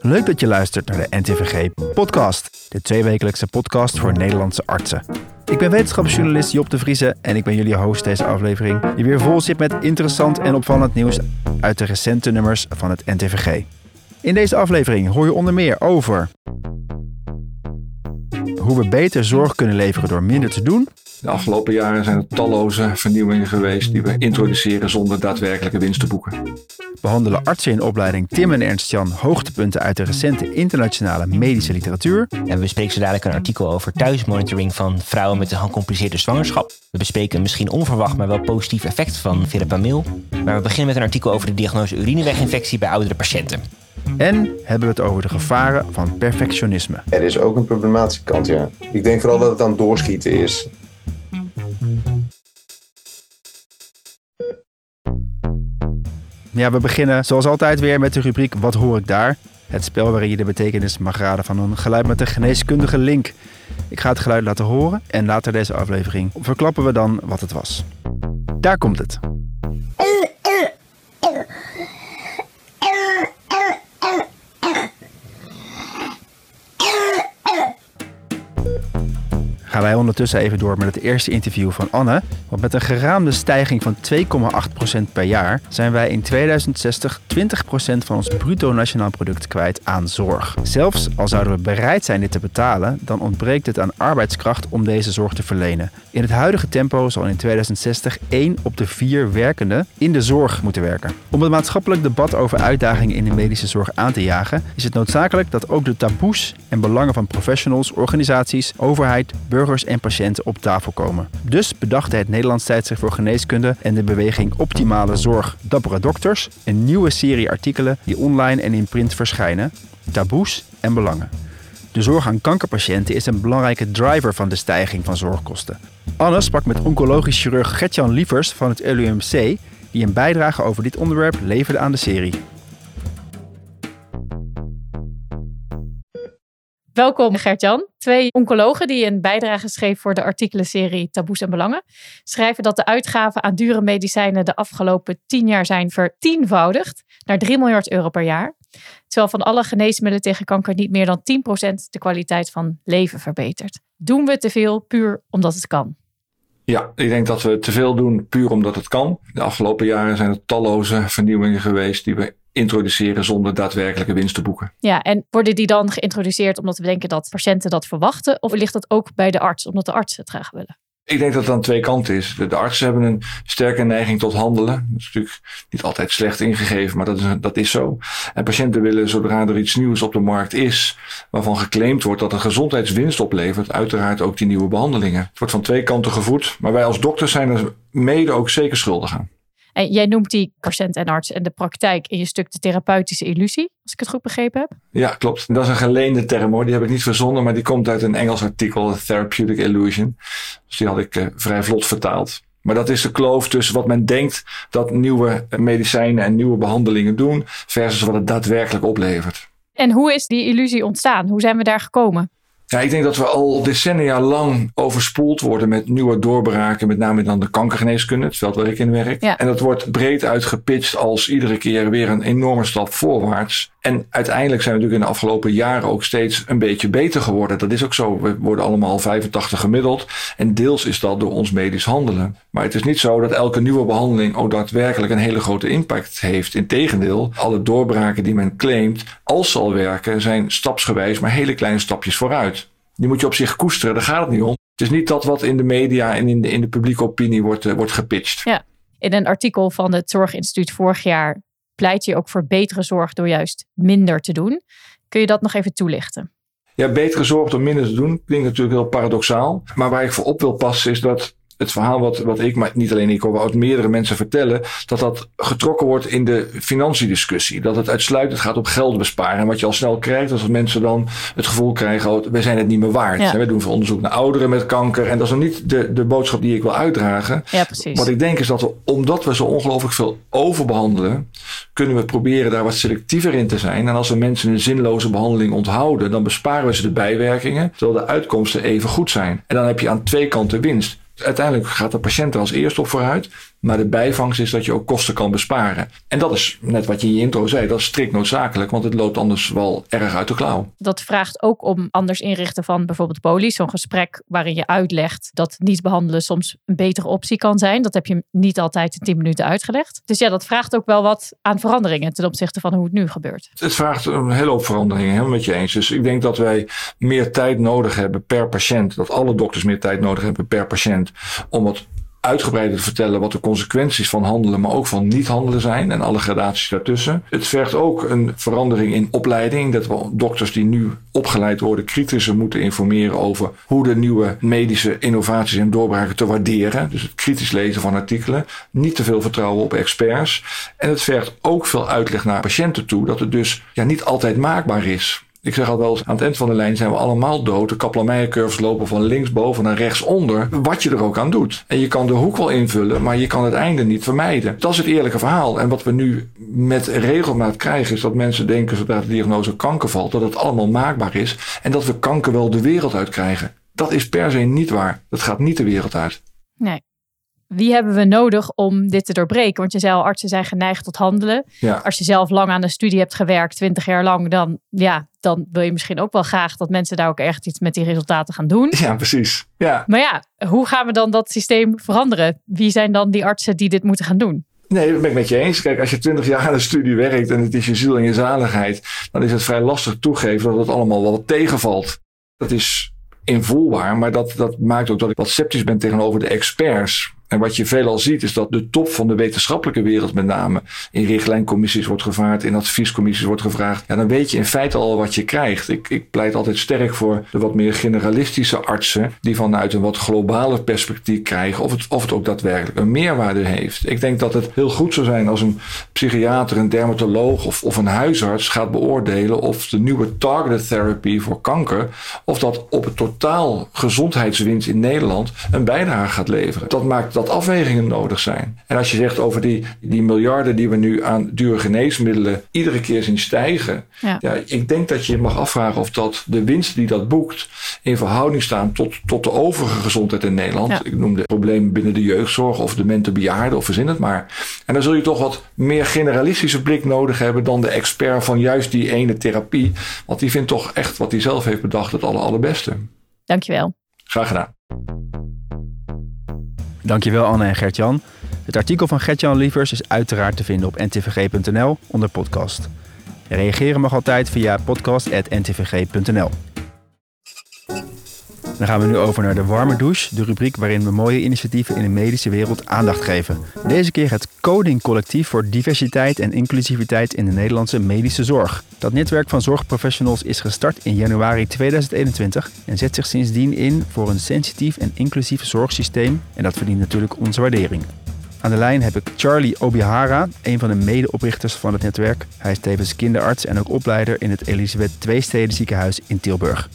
Leuk dat je luistert naar de NTVG Podcast, de tweewekelijkse podcast voor Nederlandse artsen. Ik ben wetenschapsjournalist Job de Vrieze en ik ben jullie host deze aflevering, die weer vol zit met interessant en opvallend nieuws uit de recente nummers van het NTVG. In deze aflevering hoor je onder meer over hoe we beter zorg kunnen leveren door minder te doen, de afgelopen jaren zijn er talloze vernieuwingen geweest die we introduceren zonder daadwerkelijke winst te boeken. Behandelen artsen in opleiding Tim en Ernst-Jan hoogtepunten uit de recente internationale medische literatuur. En we bespreken zo dadelijk een artikel over thuismonitoring van vrouwen met een gecompliceerde zwangerschap. We bespreken een misschien onverwacht maar wel positief effect van verapamil. Maar we beginnen met een artikel over de diagnose urineweginfectie bij oudere patiënten. En hebben we het over de gevaren van perfectionisme. Er is ook een problematische kant, ja. Ik denk vooral dat het aan doorschieten is. Ja, we beginnen zoals altijd weer met de rubriek Wat hoor ik daar? Het spel waarin je de betekenis mag raden van een geluid met een geneeskundige link. Ik ga het geluid laten horen en later deze aflevering verklappen we dan wat het was. Daar komt het. Gaan wij ondertussen even door met het eerste interview van Anne. Want met een geraamde stijging van 2,8% per jaar zijn wij in 2060 20% van ons bruto nationaal product kwijt aan zorg. Zelfs al zouden we bereid zijn dit te betalen, dan ontbreekt het aan arbeidskracht om deze zorg te verlenen. In het huidige tempo zal in 2060 1 op de 4 werkenden in de zorg moeten werken. Om het maatschappelijk debat over uitdagingen in de medische zorg aan te jagen, is het noodzakelijk dat ook de taboes en belangen van professionals, organisaties, overheid, burgers en patiënten op tafel komen. Dus bedacht het Nederlands Tijdschrift voor Geneeskunde en de beweging Optimale Zorg Dappere Dokters een nieuwe serie artikelen die online en in print verschijnen, taboes en belangen. De zorg aan kankerpatiënten is een belangrijke driver van de stijging van zorgkosten. Anne sprak met oncologisch chirurg Gertjan Lievers van het LUMC, die een bijdrage over dit onderwerp leverde aan de serie. Welkom Gert-Jan. Twee oncologen die een bijdrage schreef voor de artikelenserie Taboes en Belangen, schrijven dat de uitgaven aan dure medicijnen de afgelopen tien jaar zijn vertienvoudigd naar 3 miljard euro per jaar. Terwijl van alle geneesmiddelen tegen kanker niet meer dan 10% de kwaliteit van leven verbetert. Doen we te veel puur omdat het kan? Ja, ik denk dat we te veel doen puur omdat het kan. De afgelopen jaren zijn er talloze vernieuwingen geweest die we introduceren zonder daadwerkelijke winst te boeken. Ja, en worden die dan geïntroduceerd omdat we denken dat patiënten dat verwachten? Of ligt dat ook bij de arts, omdat de artsen het graag willen? Ik denk dat het aan twee kanten is. De, artsen hebben een sterke neiging tot handelen. Dat is natuurlijk niet altijd slecht ingegeven, maar dat is, dat is zo. En patiënten willen, zodra er iets nieuws op de markt is, waarvan geclaimd wordt dat het gezondheidswinst oplevert, uiteraard ook die nieuwe behandelingen. Het wordt van twee kanten gevoed, maar wij als dokters zijn er mede ook zeker schuldig aan. En jij noemt die patiënt en arts en de praktijk in je stuk de therapeutische illusie, als ik het goed begrepen heb. Ja, klopt. Dat is een geleende term hoor. Die heb ik niet verzonnen, maar die komt uit een Engels artikel, Therapeutic Illusion. Dus die had ik uh, vrij vlot vertaald. Maar dat is de kloof tussen wat men denkt dat nieuwe medicijnen en nieuwe behandelingen doen, versus wat het daadwerkelijk oplevert. En hoe is die illusie ontstaan? Hoe zijn we daar gekomen? Ja, ik denk dat we al decennia lang overspoeld worden met nieuwe doorbraken, met name dan de kankergeneeskunde, het veld waar ik in werk. En dat wordt breed uitgepitcht als iedere keer weer een enorme stap voorwaarts. En uiteindelijk zijn we natuurlijk in de afgelopen jaren ook steeds een beetje beter geworden. Dat is ook zo. We worden allemaal 85 gemiddeld. En deels is dat door ons medisch handelen. Maar het is niet zo dat elke nieuwe behandeling ook daadwerkelijk een hele grote impact heeft. Integendeel, alle doorbraken die men claimt, als ze al werken, zijn stapsgewijs maar hele kleine stapjes vooruit. Die moet je op zich koesteren, daar gaat het niet om. Het is niet dat wat in de media en in de, in de publieke opinie wordt, uh, wordt gepitcht. Ja. In een artikel van het Zorginstituut vorig jaar pleit je ook voor betere zorg door juist minder te doen. Kun je dat nog even toelichten? Ja, betere zorg door minder te doen klinkt natuurlijk heel paradoxaal. Maar waar ik voor op wil passen is dat het verhaal wat, wat ik, maar niet alleen ik, maar ook meerdere mensen vertellen, dat dat getrokken wordt in de financiediscussie. Dat het uitsluitend gaat op geld besparen. En wat je al snel krijgt, is dat mensen dan het gevoel krijgen, oh, wij zijn het niet meer waard. Ja. We doen veel onderzoek naar ouderen met kanker. En dat is nog niet de, de boodschap die ik wil uitdragen. Ja, precies. Wat ik denk is dat we, omdat we zo ongelooflijk veel overbehandelen, kunnen we proberen daar wat selectiever in te zijn. En als we mensen een zinloze behandeling onthouden, dan besparen we ze de bijwerkingen, terwijl de uitkomsten even goed zijn. En dan heb je aan twee kanten winst uiteindelijk gaat de patiënt er als eerste op vooruit. Maar de bijvangst is dat je ook kosten kan besparen. En dat is net wat je in je intro zei, dat is strikt noodzakelijk, want het loopt anders wel erg uit de klauw. Dat vraagt ook om anders inrichten van bijvoorbeeld poli. Zo'n gesprek waarin je uitlegt dat niet behandelen soms een betere optie kan zijn. Dat heb je niet altijd in 10 minuten uitgelegd. Dus ja, dat vraagt ook wel wat aan veranderingen ten opzichte van hoe het nu gebeurt. Het vraagt een hele hoop veranderingen, helemaal met je eens. Dus ik denk dat wij meer tijd nodig hebben per patiënt. Dat alle dokters meer tijd nodig hebben per patiënt. Om wat uitgebreider te vertellen wat de consequenties van handelen, maar ook van niet handelen zijn en alle gradaties daartussen. Het vergt ook een verandering in opleiding, dat we dokters die nu opgeleid worden kritischer moeten informeren over hoe de nieuwe medische innovaties en doorbraken te waarderen. Dus het kritisch lezen van artikelen, niet te veel vertrouwen op experts. En het vergt ook veel uitleg naar patiënten toe, dat het dus ja, niet altijd maakbaar is. Ik zeg al wel eens, aan het eind van de lijn zijn we allemaal dood. De Kaplan-Meijer-curves lopen van linksboven naar rechtsonder. Wat je er ook aan doet. En je kan de hoek wel invullen, maar je kan het einde niet vermijden. Dat is het eerlijke verhaal. En wat we nu met regelmaat krijgen, is dat mensen denken zodra de diagnose kanker valt, dat het allemaal maakbaar is. En dat we kanker wel de wereld uit krijgen. Dat is per se niet waar. Dat gaat niet de wereld uit. Nee wie hebben we nodig om dit te doorbreken? Want je zei al, artsen zijn geneigd tot handelen. Als je zelf lang aan de studie hebt gewerkt, twintig jaar lang, dan, ja, dan wil je misschien ook wel graag dat mensen daar ook echt iets met die resultaten gaan doen. Ja, precies. Ja. Maar ja, hoe gaan we dan dat systeem veranderen? Wie zijn dan die artsen die dit moeten gaan doen? Nee, dat ben ik met je eens. Kijk, als je twintig jaar aan de studie werkt en het is je ziel en je zaligheid, dan is het vrij lastig toegeven dat het allemaal wel tegenvalt. Dat is invoelbaar, maar dat, dat maakt ook dat ik wat sceptisch ben tegenover de experts. En wat je veelal ziet is dat de top van de wetenschappelijke wereld met name in richtlijncommissies wordt gevraagd, in adviescommissies wordt gevraagd. Ja, dan weet je in feite al wat je krijgt. Ik, ik pleit altijd sterk voor de wat meer generalistische artsen die vanuit een wat globale perspectief krijgen of het, of het ook daadwerkelijk een meerwaarde heeft. Ik denk dat het heel goed zou zijn als een psychiater, een dermatoloog of, of een huisarts gaat beoordelen of de nieuwe targeted therapy voor kanker, of dat op het totaal gezondheidswinst in Nederland een bijdrage gaat leveren. Dat maakt dat afwegingen nodig zijn. En als je zegt over die, die miljarden die we nu aan dure geneesmiddelen iedere keer zien stijgen. Ja. ja. ik denk dat je mag afvragen of dat de winst die dat boekt in verhouding staan tot, tot de overige gezondheid in Nederland. Ik noem de problemen binnen de jeugdzorg of de bejaarden of verzin het maar. En dan zul je toch wat meer generalistische blik nodig hebben dan de expert van juist die ene therapie. Want die vindt toch echt wat hij zelf heeft bedacht het aller, allerbeste. Dankjewel. Graag gedaan. Dankjewel Anne en Gertjan. Het artikel van Gertjan Lievers is uiteraard te vinden op ntvg.nl onder podcast. Reageren mag altijd via podcast.ntvg.nl. Dan gaan we nu over naar de warme douche, de rubriek waarin we mooie initiatieven in de medische wereld aandacht geven. Deze keer het Coding Collectief voor Diversiteit en Inclusiviteit in de Nederlandse medische zorg. Dat netwerk van zorgprofessionals is gestart in januari 2021 en zet zich sindsdien in voor een sensitief en inclusief zorgsysteem en dat verdient natuurlijk onze waardering. Aan de lijn heb ik Charlie Obihara, een van de medeoprichters van het netwerk. Hij is tevens kinderarts en ook opleider in het Elisabeth Tweesteden ziekenhuis in Tilburg.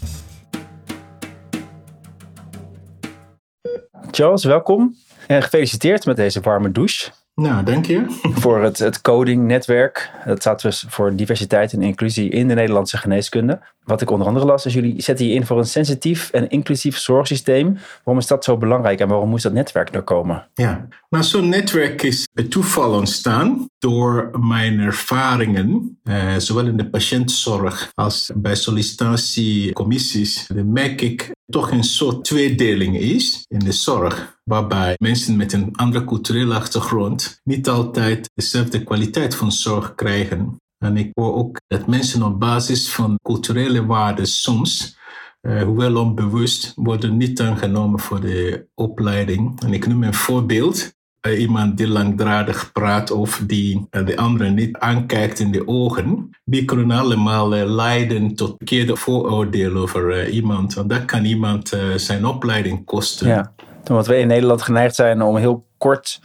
Charles, welkom. En gefeliciteerd met deze warme douche. Nou, dank je. Voor het, het coding-netwerk. Dat staat dus voor diversiteit en inclusie in de Nederlandse geneeskunde. Wat ik onder andere las, is jullie zetten je in voor een sensitief en inclusief zorgsysteem. Waarom is dat zo belangrijk en waarom moest dat netwerk er komen? Ja, nou zo'n netwerk is bij toeval ontstaan door mijn ervaringen, eh, zowel in de patiëntzorg als bij sollicitatiecommissies. Dan merk ik toch een soort tweedeling is in de zorg, waarbij mensen met een andere culturele achtergrond niet altijd dezelfde kwaliteit van zorg krijgen. En ik hoor ook dat mensen op basis van culturele waarden soms, uh, hoewel onbewust, worden niet aangenomen voor de opleiding. En ik noem een voorbeeld. Uh, iemand die langdradig praat of die de anderen niet aankijkt in de ogen, die kunnen allemaal leiden tot verkeerde vooroordelen over iemand. En dat kan iemand zijn opleiding kosten. Ja, omdat we in Nederland geneigd zijn om heel kort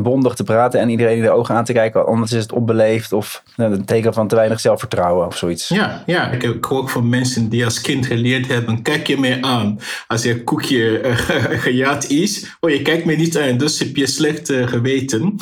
bondig te praten en iedereen in de ogen aan te kijken. Anders is het onbeleefd of nou, een teken van te weinig zelfvertrouwen of zoiets. Ja, ja. ik hoor ook van mensen die als kind geleerd hebben, kijk je mij aan. Als je koekje uh, gejaagd is, oh je kijkt me niet aan, dus heb je slecht uh, geweten.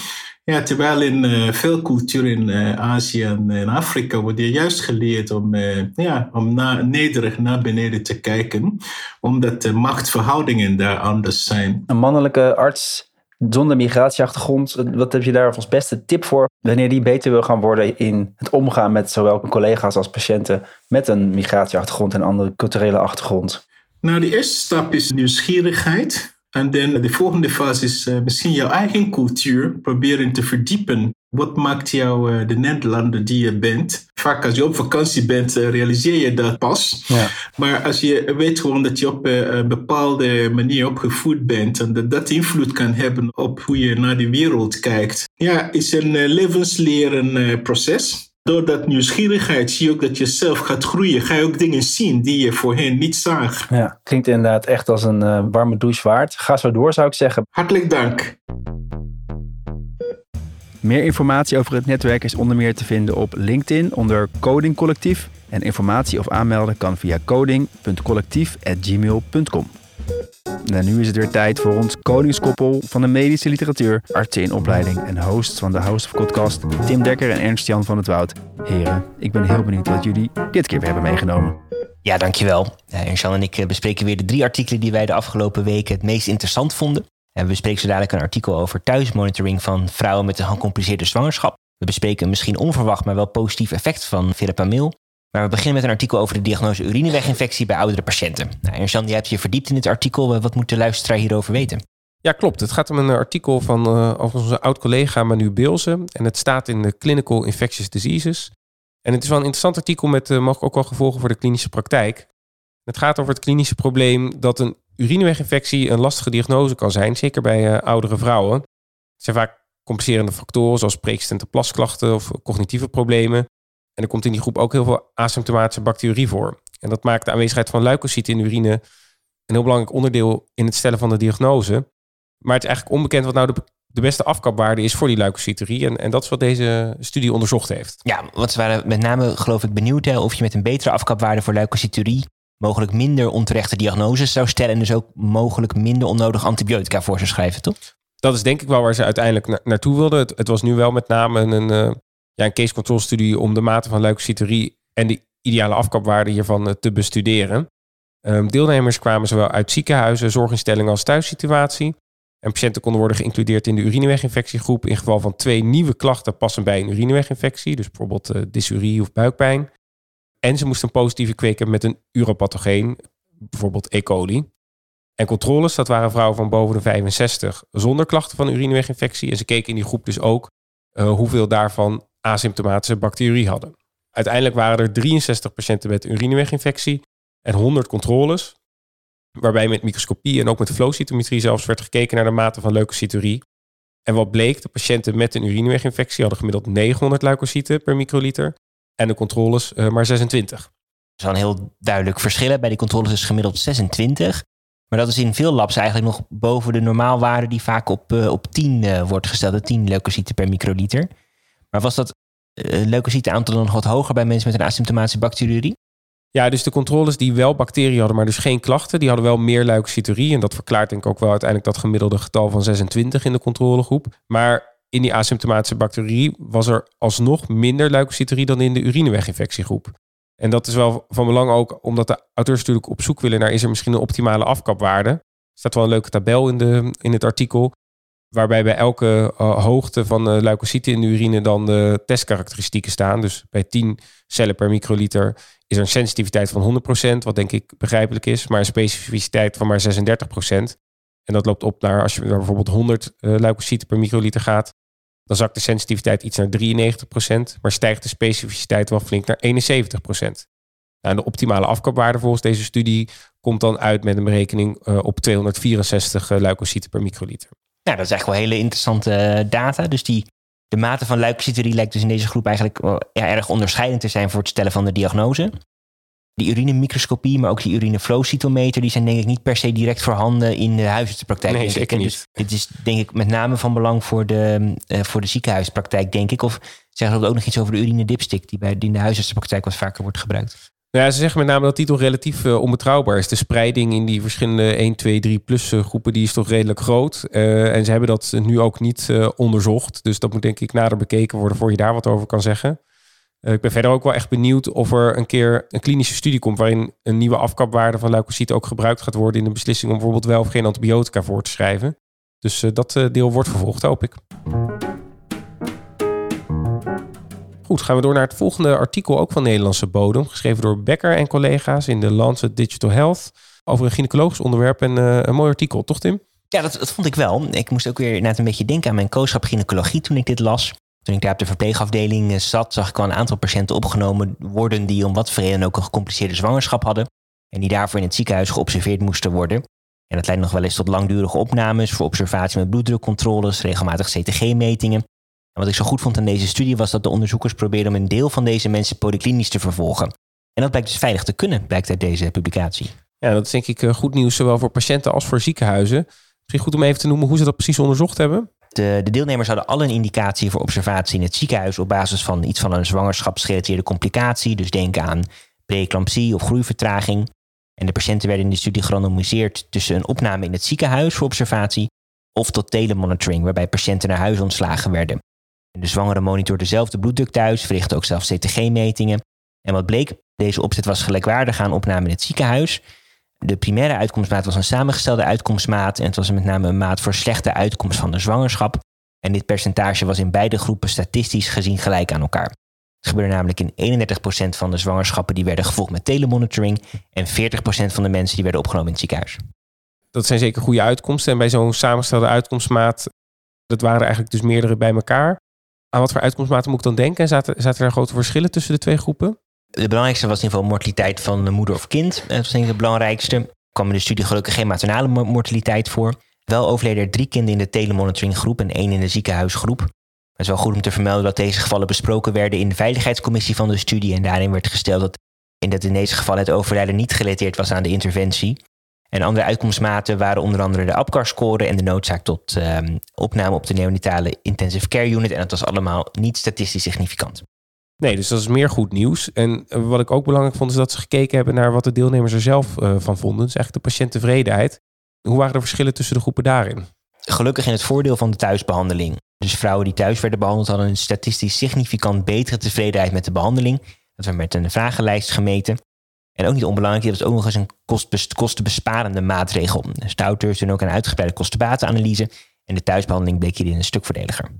Ja, terwijl in uh, veel culturen in uh, Azië en in Afrika wordt je juist geleerd om, uh, ja, om na, nederig naar beneden te kijken, omdat de machtsverhoudingen daar anders zijn. Een mannelijke arts Zonder migratieachtergrond, wat heb je daar als beste tip voor wanneer die beter wil gaan worden in het omgaan met zowel collega's als patiënten met een migratieachtergrond en andere culturele achtergrond? Nou, de eerste stap is nieuwsgierigheid. En dan de volgende fase is uh, misschien jouw eigen cultuur proberen te verdiepen. Wat maakt jou uh, de Nederlander die je bent? Vaak als je op vakantie bent, uh, realiseer je dat pas. Ja. Maar als je weet gewoon dat je op een bepaalde manier opgevoed bent en dat dat invloed kan hebben op hoe je naar de wereld kijkt. Ja, is een levensleren proces. Door dat nieuwsgierigheid zie je ook dat je zelf gaat groeien. Ga je ook dingen zien die je voorheen niet zag. Ja, klinkt inderdaad echt als een warme douche waard. Ga zo door, zou ik zeggen. Hartelijk dank. Meer informatie over het netwerk is onder meer te vinden op LinkedIn onder Coding Collectief. En informatie of aanmelden kan via coding.collectief.gmail.com. En nu is het weer tijd voor ons koningskoppel van de medische literatuur, artsen in opleiding en hosts van de House of Podcast, Tim Dekker en Ernst-Jan van het Woud. Heren, ik ben heel benieuwd wat jullie dit keer weer hebben meegenomen. Ja, dankjewel. Ernst-Jan en ik eh, bespreken weer de drie artikelen die wij de afgelopen weken het meest interessant vonden. We bespreken zo dadelijk een artikel over thuismonitoring van vrouwen met een gecompliceerde zwangerschap. We bespreken misschien onverwacht, maar wel positief effect van verapamil. Maar we beginnen met een artikel over de diagnose urineweginfectie bij oudere patiënten. Nou, Ernst-Jan, hebt je verdiept in dit artikel. Wat moet de luisteraar hierover weten? Ja, klopt. Het gaat om een artikel van uh, onze oud-collega Manu Beelze. En het staat in de Clinical Infectious Diseases. En het is wel een interessant artikel met uh, mogelijk ook wel gevolgen voor de klinische praktijk. Het gaat over het klinische probleem dat een urineweginfectie een lastige diagnose kan zijn, zeker bij uh, oudere vrouwen. Het zijn vaak complicerende factoren zoals preexistente plasklachten of cognitieve problemen. En er komt in die groep ook heel veel asymptomatische bacterie voor. En dat maakt de aanwezigheid van leukocyten in urine een heel belangrijk onderdeel in het stellen van de diagnose. Maar het is eigenlijk onbekend wat nou de, de beste afkapwaarde is voor die leukocyterie. En, en dat is wat deze studie onderzocht heeft. Ja, want ze waren met name geloof ik benieuwd of je met een betere afkapwaarde voor leukocyterie mogelijk minder onterechte diagnoses zou stellen. En dus ook mogelijk minder onnodig antibiotica voor zou schrijven, toch? Dat is denk ik wel waar ze uiteindelijk naartoe wilden. Het, was nu wel met name een, uh, ja, een case control studie om de mate van leukocyterie en de ideale afkapwaarde hiervan uh, te bestuderen. Um, deelnemers kwamen zowel uit ziekenhuizen, zorginstellingen als thuissituatie. En patiënten konden worden geïncludeerd in de urineweginfectiegroep in geval van twee nieuwe klachten passen bij een urineweginfectie, dus bijvoorbeeld uh, dysurie of buikpijn. En ze moesten positieve kweken met een uropathogeen, bijvoorbeeld E. coli. En controles, dat waren vrouwen van boven de 65 zonder klachten van urineweginfectie. En ze keken in die groep dus ook uh, hoeveel daarvan asymptomatische bacterie hadden. Uiteindelijk waren er 63 patiënten met urineweginfectie en 100 controles, waarbij met microscopie en ook met flowcytometrie zelfs werd gekeken naar de mate van leukocyturie. En wat bleek, de patiënten met een urineweginfectie hadden gemiddeld 900 leukocyten per microliter en de controles uh, maar 26. Dat is wel een heel duidelijk verschil. Bij die controles is gemiddeld 26. Maar dat is in veel labs eigenlijk nog boven de normaalwaarde die vaak op, uh, op 10 uh, wordt gesteld. 10 leukocyten per microliter. Maar was dat leukocytenaantal dan nog wat hoger bij mensen met een asymptomatische bacteriurie? Ja, dus de controles die wel bacteriën hadden, maar dus geen klachten, die hadden wel meer leukocyturie. En dat verklaart denk ik ook wel uiteindelijk dat gemiddelde getal van 26 in de controlegroep. Maar in die asymptomatische bacterie was er alsnog minder leukocyturie dan in de urineweginfectiegroep. En dat is wel van belang ook omdat de auteurs natuurlijk op zoek willen naar is er misschien een optimale afkapwaarde. Er staat wel een leuke tabel in, de, in het artikel. Waarbij bij elke uh, hoogte van de leukocyten in de urine dan de testkarakteristieken staan. Dus bij 10 cellen per microliter is er een sensitiviteit van 100%, wat denk ik begrijpelijk is, maar een specificiteit van maar 36%. En dat loopt op naar als je bijvoorbeeld 100 uh, leukocyten per microliter gaat, dan zakt de sensitiviteit iets naar 93%, maar stijgt de specificiteit wel flink naar 71%. Nou, de optimale afkapwaarde volgens deze studie komt dan uit met een berekening uh, op 264 uh, leukocyten per microliter. Ja, dat is echt wel hele interessante uh, data. Dus die, de mate van leukocyterie lijkt dus in deze groep eigenlijk ja, erg onderscheidend te zijn voor het stellen van de diagnose die urinemicroscopie, maar ook die urineflowcytometer, die zijn denk ik niet per se direct voorhanden in de huisartsenpraktijk. Nee, zeker niet. Dus dit is denk ik met name van belang voor de, uh, voor de ziekenhuispraktijk, denk ik. Of zeggen ze ook nog iets over de urinedipstick, die bij in de huisartsenpraktijk wat vaker wordt gebruikt? Ja, ze zeggen met name dat die toch relatief uh, onbetrouwbaar is. De spreiding in die verschillende 1, 2, 3 plus uh, groepen die is toch redelijk groot. Uh, en ze hebben dat nu ook niet onderzocht. Dus dat moet denk ik nader bekeken worden voor je daar wat over kan zeggen. Uh, ik ben verder ook wel echt benieuwd of er een keer een klinische studie komt waarin een nieuwe afkapwaarde van leukocyten ook gebruikt gaat worden in de beslissing om bijvoorbeeld wel of geen antibiotica voor te schrijven. Dus dat deel wordt vervolgd, hoop ik. Goed, gaan we door naar het volgende artikel, ook van Nederlandse bodem. Geschreven door Becker en collega's in de Lancet Digital Health. Over een gynaecologisch onderwerp en een mooi artikel, toch Tim? Ja, dat, dat, vond ik wel. Ik moest ook weer net een beetje denken aan mijn kooschap gynaecologie toen ik dit las. Toen ik daar op de verpleegafdeling eh, zat, zag ik al een aantal patiënten opgenomen worden die om wat voor reden ook een gecompliceerde zwangerschap hadden. En die daarvoor in het ziekenhuis geobserveerd moesten worden. En dat leidt nog wel eens tot langdurige opnames voor observatie met bloeddrukcontroles, regelmatig CTG-metingen. En wat ik zo goed vond aan deze studie was dat de onderzoekers probeerden om een deel van deze mensen polyklinisch te vervolgen. En dat blijkt dus veilig te kunnen, blijkt uit deze publicatie. Ja, dat is denk ik eh, goed nieuws, zowel voor patiënten als voor ziekenhuizen. Misschien goed om even te noemen hoe ze dat precies onderzocht hebben. De, de, deelnemers hadden alle een indicatie voor observatie in het ziekenhuis op basis van iets van een zwangerschapsgerelateerde complicatie. Dus denk aan preeclampsie of groeivertraging. En de patiënten werden in de studie gerandomiseerd tussen een opname in het ziekenhuis voor observatie of tot telemonitoring, waarbij patiënten naar huis ontslagen werden. En de zwangere monitorde zelf de bloeddruk thuis, verrichtte ook zelf CTG-metingen. En wat bleek, deze opzet was gelijkwaardig aan opname in het ziekenhuis. De primaire uitkomstmaat was een samengestelde uitkomstmaat en het was met name een maat voor slechte uitkomst van de zwangerschap. En dit percentage was in beide groepen statistisch gezien gelijk aan elkaar. Het gebeurde namelijk in 31% van de zwangerschappen die werden gevolgd met telemonitoring en 40% van de mensen die werden opgenomen in het ziekenhuis. Dat zijn zeker goede uitkomsten. En bij zo'n samengestelde uitkomstmaat, dat waren eigenlijk dus meerdere bij elkaar. Aan wat voor uitkomstmaten moet ik dan denken? Zaten, zaten er grote verschillen tussen de twee groepen? De belangrijkste was in ieder geval mortaliteit van de moeder of kind. Dat was denk ik het belangrijkste. Er kwam in de studie gelukkig geen maternale mortaliteit voor. Wel overleden er drie kinderen in de telemonitoring groep en één in de ziekenhuisgroep. Het is wel goed om te vermelden dat deze gevallen besproken werden in de veiligheidscommissie van de studie. En daarin werd gesteld dat in, dat in deze gevallen het overlijden niet gerelateerd was aan de interventie. En andere uitkomstmaten waren onder andere de APCAR-score en de noodzaak tot ehm, opname op de neonatale intensive care unit. En dat was allemaal niet statistisch significant. Nee, dus dat is meer goed nieuws. En eh, wat ik ook belangrijk vond, is dat ze gekeken hebben naar wat de deelnemers er zelf uh, van vonden. Dus eigenlijk de patiënttevredenheid. Hoe waren de verschillen tussen de groepen daarin? Gelukkig in het voordeel van de thuisbehandeling. Dus vrouwen die thuis werden behandeld hadden een statistisch significant betere tevredenheid met de behandeling. Dat werd met een vragenlijst gemeten. En ook niet onbelangrijk, dat was ook nog eens een kost, kostenbesparende maatregel. Dus de doen ook een uitgebreide kostenbatenanalyse. En de thuisbehandeling bleek hierin een stuk voordeliger.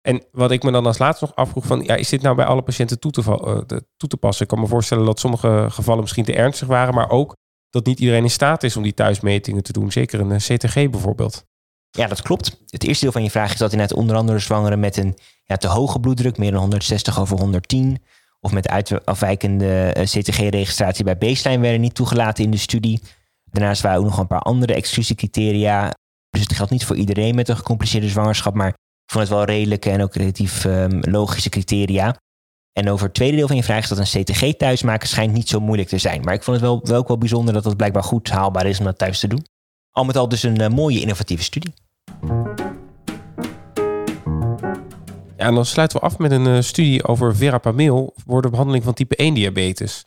En wat ik me dan als laatste nog afvroeg van, ja, is dit nou bij alle patiënten toe te, uh, toe te passen? Ik kan me voorstellen dat sommige gevallen misschien te ernstig waren, maar ook dat niet iedereen in staat is om die thuismetingen te doen. Zeker een eh, CTG bijvoorbeeld. Ja, dat klopt. Het eerste deel van je vraag is dat inderdaad onder andere zwangeren met een ja, te hoge bloeddruk, meer dan 160 over 110, of met afwijkende eh, CTG-registratie bij baseline werden niet toegelaten in de studie. Daarnaast waren ook nog een paar andere exclusiecriteria. Dus het geldt niet voor iedereen met een gecompliceerde zwangerschap, maar ik vond het wel redelijke en ook relatief um, logische criteria. En over het tweede deel van je vraag dat een CTG thuismaken schijnt niet zo moeilijk te zijn. Maar ik vond het wel, wel ook wel bijzonder dat het blijkbaar goed haalbaar is om dat thuis te doen. Al met al dus een uh, mooie innovatieve studie. Ja, en dan sluiten we af met een uh, studie over verapamil voor de behandeling van type 1 diabetes.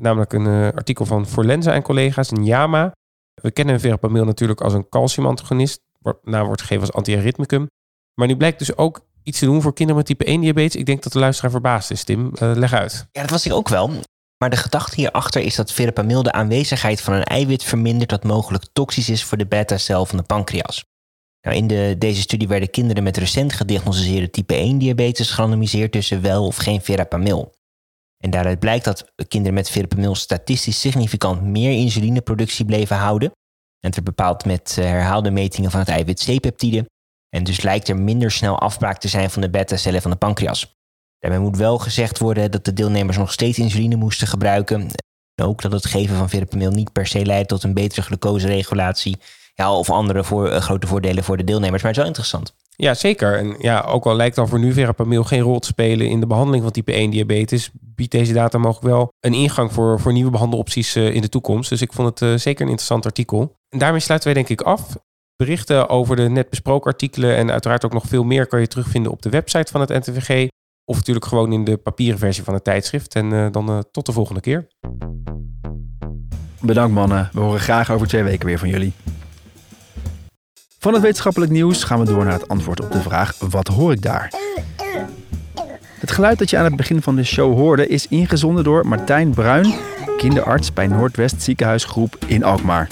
Namelijk een uh, artikel van Forlenza en collega's in JAMA. We kennen verapamil natuurlijk als een calciumantagonist. Naam wordt gegeven als antiarrhythmicum. Maar nu blijkt dus ook iets te doen voor kinderen met type 1 diabetes. Ik denk dat de luisteraar verbaasd is, Tim. Uh, leg uit. Ja, dat was ik ook wel. Maar de gedachte hierachter is dat verapamil de aanwezigheid van een eiwit vermindert dat mogelijk toxisch is voor de beta-cel van de pancreas. Nou, in de, deze studie werden kinderen met recent gediagnosticeerde type 1 diabetes gerandomiseerd tussen wel of geen verapamil. En daaruit blijkt dat kinderen met verapamil statistisch significant meer insulineproductie bleven houden. En het werd bepaald met eh, herhaalde metingen van het eiwit C-peptide en dus lijkt er minder snel afbraak te zijn van de beta-cellen van de pancreas. Daarbij moet wel gezegd worden dat de deelnemers nog steeds insuline moesten gebruiken. En ook dat het geven van verapamil niet per se leidt tot een betere glucoseregulatie. Ja, of andere voor, uh, grote voordelen voor de deelnemers. Maar het is wel interessant. Ja, zeker. En ja, ook al lijkt dan voor nu verapamil geen rol te spelen in de behandeling van type 1 diabetes, biedt deze data mogelijk wel een ingang voor, voor nieuwe behandelopties uh, in de toekomst. Dus ik vond het uh, zeker een interessant artikel. En daarmee sluiten wij denk ik af. Berichten over de net besproken artikelen en uiteraard ook nog veel meer kan je terugvinden op de website van het NTVG. Of natuurlijk gewoon in de papieren versie van het tijdschrift. En uh, dan uh, tot de volgende keer. Bedankt mannen. We horen graag over twee weken weer van jullie. Van het wetenschappelijk nieuws gaan we door naar het antwoord op de vraag: wat hoor ik daar? Het geluid dat je aan het begin van de show hoorde is ingezonden door Martijn Bruin, kinderarts bij Noordwest Ziekenhuisgroep in Alkmaar.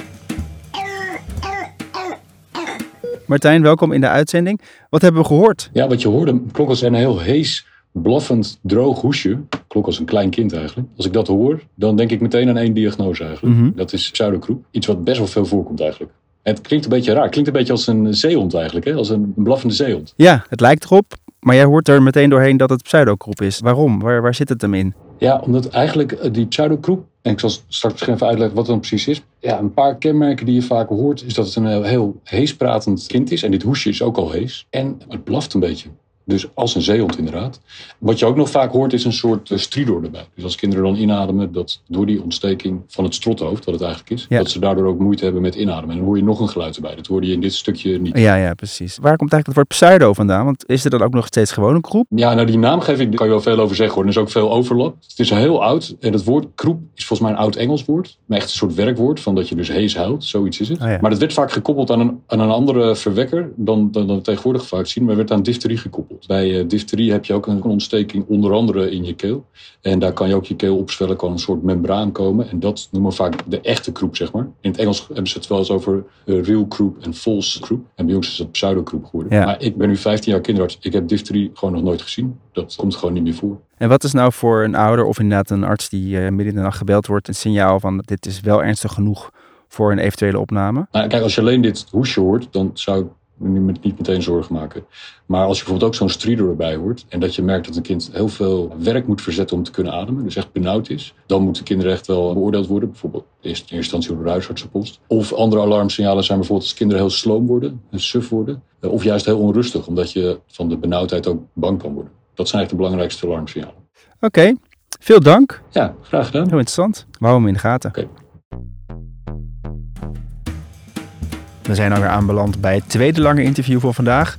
Martijn, welkom in de uitzending. Wat hebben we gehoord? Ja, wat je hoorde klonk als een heel hees, blaffend, droog hoesje. Klonk als een klein kind eigenlijk. Als ik dat hoor, dan denk ik meteen aan één diagnose eigenlijk. Mhm. Dat is pseudokroep. Iets wat best wel veel voorkomt eigenlijk. En het klinkt een beetje raar. Het klinkt een beetje als een zeehond eigenlijk. Hè? Als een blaffende zeehond. Ja, het lijkt erop. Maar jij hoort er meteen doorheen dat het pseudokroep is. Waarom? Waar, waar zit het hem in? Ja, omdat eigenlijk eh, die pseudokroep, en ik zal straks even uitleggen wat het dan precies is. Ja, een paar kenmerken die je vaak hoort, is dat het een heel heespratend kind is. En dit hoesje is ook al hees. En het blaft een beetje. Dus als een zeehond inderdaad. Wat je ook nog vaak hoort is een soort uh, stridor erbij. Dus als kinderen dan inademen, dat door die ontsteking van het strothoofd, wat het eigenlijk is, Ja. dat ze daardoor ook moeite hebben met inademen. En dan hoor je nog een geluid erbij. Dat hoorde je in dit stukje niet. Ja, ja, precies. Waar komt eigenlijk het woord pseudo vandaan? Want is er dan ook nog steeds gewoon een kroep? Ja, nou die naamgeving daar kan je wel veel over zeggen hoor. Er is ook veel overlap. Het is heel oud. En het woord kroep is volgens mij een oud Engels woord. Maar echt een soort werkwoord van dat je dus hees huilt. Zoiets is het. Oh ja. Maar dat werd vaak gekoppeld aan een, aan een andere verwekker dan, dan, dan we tegenwoordig vaak zien. Maar werd aan difterie gekoppeld. Bij eh, difterie heb je ook een ontsteking onder andere in je keel. En daar kan je ook je keel opzwellen, kan een soort membraan komen. En dat noemen we vaak de echte kroep, zeg maar. In het Engels hebben ze het wel eens over eh, real kroep en false kroep. En bij ons is het pseudokroep geworden. Ja. Maar ik ben nu 15 jaar kinderarts. Ik heb difterie gewoon nog nooit gezien. Dat komt gewoon niet meer voor. En wat is nou voor een ouder of inderdaad een arts die eh, midden in de nacht gebeld wordt, een signaal van dit is wel ernstig genoeg voor een eventuele opname? Nou, kijk, als je alleen dit hoesje hoort, dan zou ik me niet niet meteen zorgen maken. Maar als je bijvoorbeeld ook zo'n stridor erbij hoort... en dat je merkt dat een kind heel veel werk moet verzetten om te kunnen ademen... dus echt benauwd is... dan moeten kinderen echt wel beoordeeld worden. Bijvoorbeeld in eerste instantie door de huisartsenpost. Of andere alarmsignalen zijn bijvoorbeeld als kinderen heel sloom worden... en suf worden. eh, Of juist heel onrustig, omdat je van de benauwdheid ook bang kan worden. Dat zijn echt de belangrijkste alarmsignalen. Oké, veel dank. Ja, graag gedaan. Heel interessant. We houden hem in de gaten. Oké. We zijn alweer aanbeland bij het tweede lange interview voor vandaag.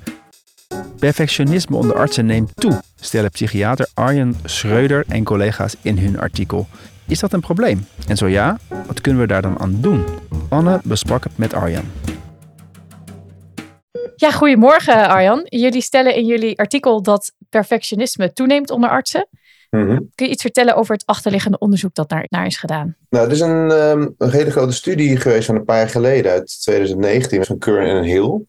Perfectionisme onder artsen neemt toe, stellen psychiater Arjen Schreuder en collega's in hun artikel. Is dat een probleem? En zo ja, wat kunnen we daar dan aan doen? Anne besprak het met Arjen. Ja, goedemorgen Arjan. Jullie stellen in jullie artikel dat perfectionisme toeneemt onder artsen. Mhm. Kun je iets vertellen over het achterliggende onderzoek dat naar, naar is gedaan? Nou, er is een, ehm, een hele grote studie geweest van een paar jaar geleden, uit 2019, van Kern en Hill.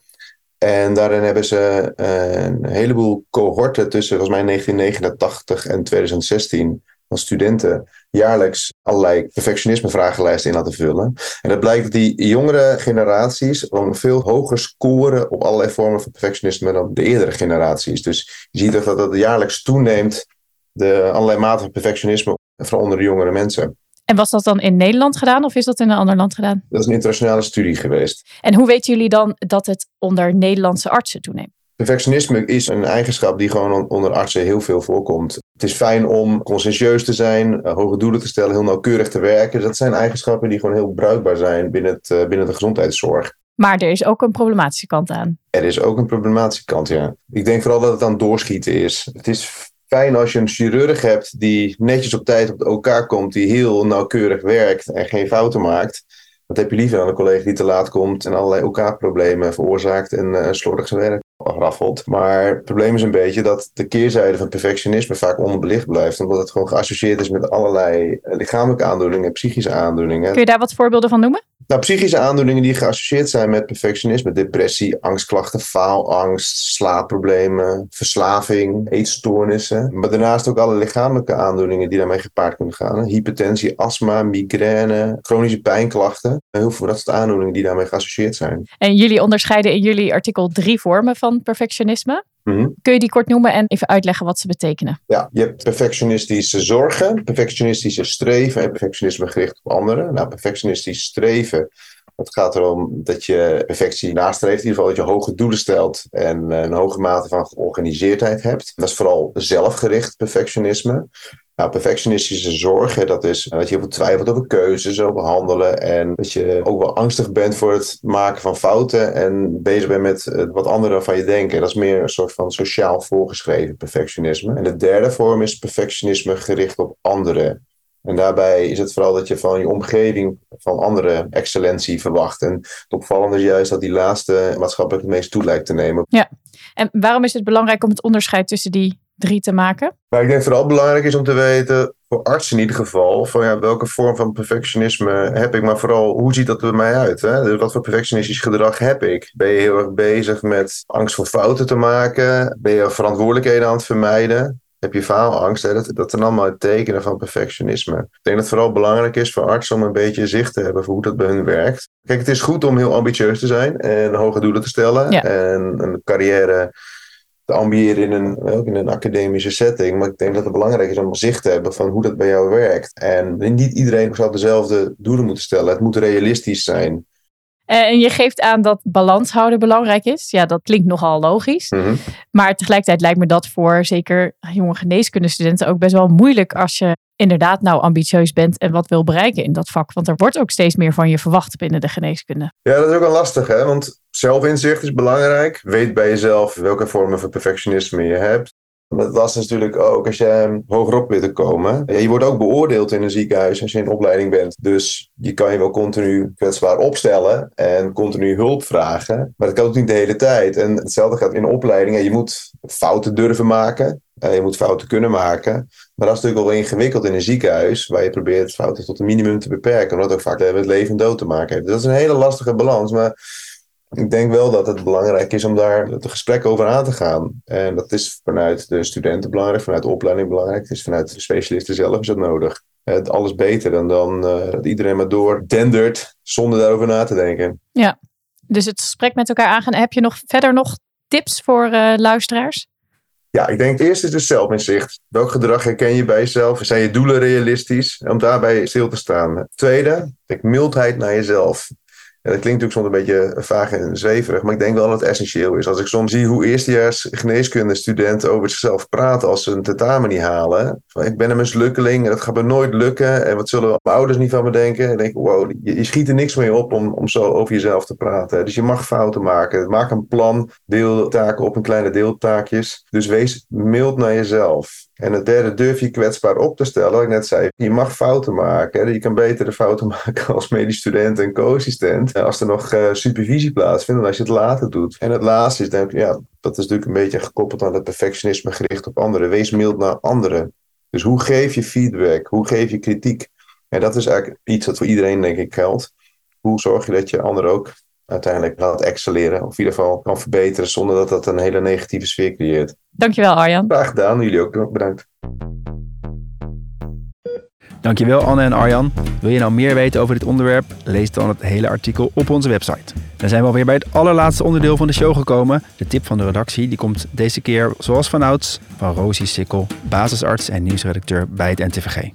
En daarin hebben ze eh, een heleboel cohorten tussen volgens mij 1989 en 2016 van studenten jaarlijks allerlei perfectionisme vragenlijsten in laten vullen. En het blijkt dat die jongere generaties gewoon veel hoger scoren op allerlei vormen van perfectionisme dan de eerdere generaties. Dus je ziet ook dat dat jaarlijks toeneemt, de allerlei maten van perfectionisme, vooral onder de jongere mensen. En was dat dan in Nederland gedaan of is dat in een ander land gedaan? Dat is een internationale studie geweest. En hoe weten jullie dan dat het onder Nederlandse artsen toeneemt? Perfectionisme is een eigenschap die gewoon on- onder artsen heel veel voorkomt. Het is fijn om conscientieus te zijn, eh, hoge doelen te stellen, heel nauwkeurig te werken. Dat zijn eigenschappen die gewoon heel bruikbaar zijn binnen, het, eh, binnen de gezondheidszorg. Maar er is ook een problematische kant aan. Er is ook een problematische kant, ja. Ik denk vooral dat het aan doorschieten is. Het is fijn als je een chirurg hebt die netjes op tijd op de komt, die heel nauwkeurig werkt en geen fouten maakt. Dat heb je liever dan een collega die te laat komt en allerlei OK-problemen veroorzaakt en eh, slordig zijn werk Maar het probleem is een beetje dat de keerzijde van perfectionisme vaak onderbelicht blijft, omdat het gewoon geassocieerd is met allerlei lichamelijke aandoeningen, psychische aandoeningen. Kun je daar wat voorbeelden van noemen? Nou, psychische aandoeningen die geassocieerd zijn met perfectionisme, depressie, angstklachten, faalangst, slaapproblemen, verslaving, eetstoornissen. Maar daarnaast ook alle lichamelijke aandoeningen die daarmee gepaard kunnen gaan. Hypertensie, astma, migraine, chronische pijnklachten. Heel veel dat soort aandoeningen die daarmee geassocieerd zijn. En jullie onderscheiden in jullie artikel drie vormen van perfectionisme. Mhm. Kun je die kort noemen en even uitleggen wat ze betekenen? Ja, je hebt perfectionistische zorgen, perfectionistische streven en perfectionisme gericht op anderen. Nou, perfectionistisch streven, het gaat erom dat je perfectie nastreeft, in ieder geval dat je hoge doelen stelt en eh, een hoge mate van georganiseerdheid hebt. Dat is vooral zelfgericht perfectionisme. Nou, perfectionistische zorgen, dat is dat je heel veel twijfelt over keuzes, over handelen. En dat je ook wel angstig bent voor het maken van fouten en bezig bent met eh, wat anderen van je denken. Dat is meer een soort van sociaal voorgeschreven perfectionisme. En de derde vorm is perfectionisme gericht op anderen. En daarbij is het vooral dat je van je omgeving, van anderen, excellentie verwacht. En het opvallende is juist dat die laatste maatschappelijk het meest toe lijkt te nemen. En waarom is het belangrijk om het onderscheid tussen die drie te maken? Maar ik denk vooral belangrijk is om te weten, voor artsen in ieder geval, van ja, welke vorm van perfectionisme heb ik, maar vooral hoe ziet dat bij mij uit? Hè? Dus wat voor perfectionistisch gedrag heb ik? Ben je heel erg bezig met angst voor fouten te maken? Ben je verantwoordelijkheden aan het vermijden? Heb je faalangst? Hè? Dat, dat zijn allemaal tekenen van perfectionisme. Ik denk dat het vooral belangrijk is voor artsen om een beetje zicht te hebben voor hoe dat bij hun werkt. Kijk, het is goed om heel ambitieus te zijn en hoge doelen te stellen en een carrière te ambiëren in een, ook in een academische setting. Maar ik denk dat het belangrijk is om zicht te hebben van hoe dat bij jou werkt. En niet iedereen zal dezelfde doelen moeten stellen. Het moet realistisch zijn. Eh, en je geeft aan dat balans houden belangrijk is. Ja, dat klinkt nogal logisch. Mhm. Maar tegelijkertijd lijkt me dat voor zeker jonge geneeskundestudenten ook best wel moeilijk als je inderdaad nou ambitieus bent en wat wil bereiken in dat vak. Want er wordt ook steeds meer van je verwacht binnen de geneeskunde. Ja, dat is ook wel lastig, hè? Want zelfinzicht is belangrijk. Weet bij jezelf welke vormen van perfectionisme je hebt. Lastig is natuurlijk ook als je hogerop wil komen. Je wordt ook beoordeeld in een ziekenhuis als je in opleiding bent. Dus je kan je wel continu kwetsbaar opstellen en continu hulp vragen. Maar dat kan ook niet de hele tijd. En hetzelfde gaat in opleidingen. Je moet fouten durven maken. Eh, je moet fouten kunnen maken. Maar dat is natuurlijk wel ingewikkeld in een ziekenhuis, waar je probeert fouten tot een minimum te beperken, omdat het ook vaak met leven en dood te maken heeft. Dus dat is een hele lastige balans. Maar ik denk wel dat het belangrijk is om daar het gesprek over aan te gaan. En dat is vanuit de studenten belangrijk, vanuit de opleiding belangrijk. Het is vanuit de specialisten zelf is dat nodig. Het alles beter dan, dan uh, dat iedereen maar door dendert zonder daarover na te denken. Ja, dus het gesprek met elkaar aangaan. Heb je nog verder nog tips voor uh, luisteraars? Ja, ik denk het eerste is dus zelfinzicht. Welk gedrag herken je bij jezelf? Zijn je doelen realistisch? Om daarbij stil te staan. Tweede, denk mildheid naar jezelf. Ja, dat klinkt natuurlijk soms een beetje vaag en zweverig, maar ik denk wel dat het essentieel is. Als ik soms zie hoe eerstejaars geneeskundestudenten over zichzelf praten als ze een tentamen niet halen. Van, ik ben een mislukkeling dat gaat me nooit lukken. En wat zullen mijn ouders niet van me denken? En denk ik, wow, je, je, schiet er niks mee op om, om zo over jezelf te praten. Dus je mag fouten maken. Maak een plan, deel taken op in kleine deeltaakjes. Dus wees mild naar jezelf. En het derde, durf je kwetsbaar op te stellen. Wat ik net zei, je mag fouten maken. Je kan betere fouten maken als medisch student en co-assistent. Als er nog uh, supervisie plaatsvindt dan als je het later doet. En het laatste is denk ik, ja, dat is natuurlijk een beetje gekoppeld aan het perfectionisme gericht op anderen. Wees mild naar anderen. Dus hoe geef je feedback? Hoe geef je kritiek? En dat is eigenlijk iets dat voor iedereen denk ik geldt. Hoe zorg je dat je anderen ook uiteindelijk laat excelleren. Of in ieder geval kan verbeteren zonder dat dat een hele negatieve sfeer creëert. Dankjewel Arjan. Graag gedaan. Jullie ook bedankt. Dankjewel Anne en Arjan. Wil je nou meer weten over dit onderwerp? Lees dan het hele artikel op onze website. Dan zijn we alweer bij het allerlaatste onderdeel van de show gekomen. De tip van de redactie die komt deze keer zoals vanouds van Rosie Sikkel, basisarts en nieuwsredacteur bij het NTVG.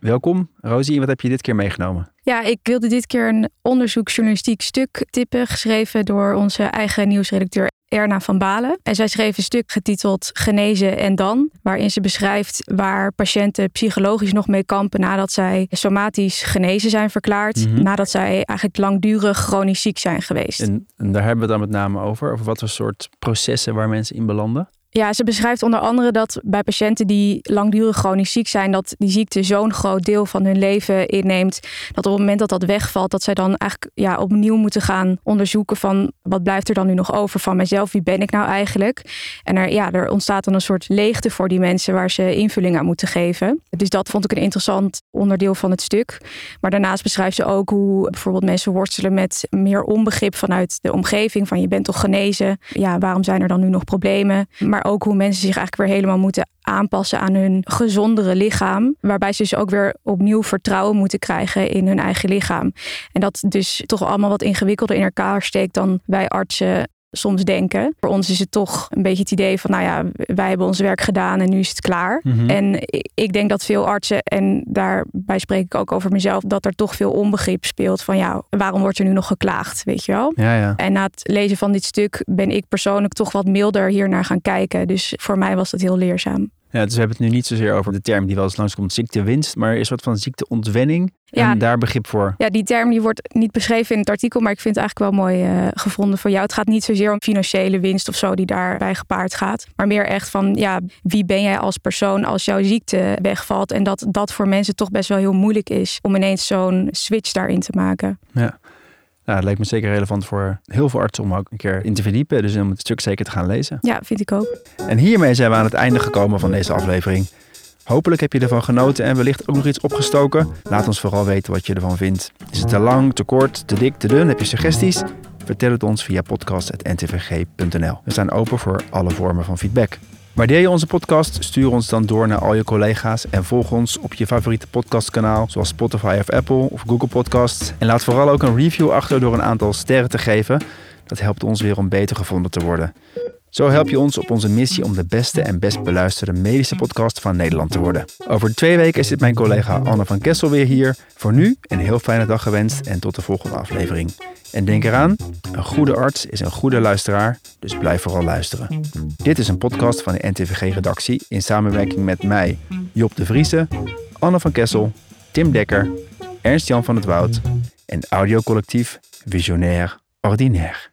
Welkom Rosie, wat heb je dit keer meegenomen? Ja, ik wilde dit keer een onderzoeksjournalistiek stuk tippen, geschreven door onze eigen nieuwsredacteur Erna van Balen. En zij schreef een stuk getiteld Genezen en dan, waarin ze beschrijft waar patiënten psychologisch nog mee kampen nadat zij somatisch genezen zijn verklaard, Mhm. nadat zij eigenlijk langdurig chronisch ziek zijn geweest. En, en daar hebben we het dan met name over. Over wat voor soort processen waar mensen in belanden. Ja, ze beschrijft onder andere dat bij patiënten die langdurig chronisch ziek zijn, dat die ziekte zo'n groot deel van hun leven inneemt, dat op het moment dat dat wegvalt, dat zij dan eigenlijk ja, opnieuw moeten gaan onderzoeken van wat blijft er dan nu nog over van mezelf, wie ben ik nou eigenlijk? En er, ja, er ontstaat dan een soort leegte voor die mensen waar ze invulling aan moeten geven. Dus dat vond ik een interessant onderdeel van het stuk. Maar daarnaast beschrijft ze ook hoe bijvoorbeeld mensen worstelen met meer onbegrip vanuit de omgeving, van je bent toch genezen, ja, waarom zijn er dan nu nog problemen? Maar ook hoe mensen zich eigenlijk weer helemaal moeten aanpassen aan hun gezondere lichaam. Waarbij ze dus ook weer opnieuw vertrouwen moeten krijgen in hun eigen lichaam. En dat dus toch allemaal wat ingewikkelder in elkaar steekt dan wij artsen soms denken. Voor ons is het toch een beetje het idee van, nou ja, wij hebben ons werk gedaan en nu is het klaar. Mhm. En ik denk dat veel artsen, en daarbij spreek ik ook over mezelf, dat er toch veel onbegrip speelt van, ja, waarom wordt er nu nog geklaagd, weet je wel? Ja, ja. En na het lezen van dit stuk ben ik persoonlijk toch wat milder hier naar gaan kijken. Dus voor mij was dat heel leerzaam. Ja, dus we hebben het nu niet zozeer over de term die wel eens langskomt, ziektewinst, maar een soort van ziekteontwenning. Ja. En daar begrip voor. Ja, die term die wordt niet beschreven in het artikel, maar ik vind het eigenlijk wel mooi eh, gevonden voor jou. Het gaat niet zozeer om financiële winst of zo die daarbij gepaard gaat, maar meer echt van, ja, wie ben jij als persoon als jouw ziekte wegvalt? En dat dat voor mensen toch best wel heel moeilijk is om ineens zo'n switch daarin te maken. Ja. Ja, het lijkt me zeker relevant voor heel veel artsen om ook een keer in te verdiepen. Dus om het stuk zeker te gaan lezen. Ja, vind ik ook. En hiermee zijn we aan het einde gekomen van deze aflevering. Hopelijk heb je ervan genoten en wellicht ook nog iets opgestoken. Laat ons vooral weten wat je ervan vindt. Is het te lang, te kort, te dik, te dun? Heb je suggesties? Vertel het ons via podcast.ntvg.nl. We staan open voor alle vormen van feedback. Waardeer je onze podcast? Stuur ons dan door naar al je collega's en volg ons op je favoriete podcastkanaal zoals Spotify of Apple of Google Podcasts. En laat vooral ook een review achter door een aantal sterren te geven. Dat helpt ons weer om beter gevonden te worden. Zo help je ons op onze missie om de beste en best beluisterde medische podcast van Nederland te worden. Over twee weken zit mijn collega Anne van Kessel weer hier. Voor nu een heel fijne dag gewenst en tot de volgende aflevering. En denk eraan, een goede arts is een goede luisteraar, dus blijf vooral luisteren. Dit is een podcast van de NTVG-redactie in samenwerking met mij, Job de Vriese, Anne van Kessel, Tim Dekker, Ernst-Jan van het Woud en audiocollectief Visionair Ordinaire.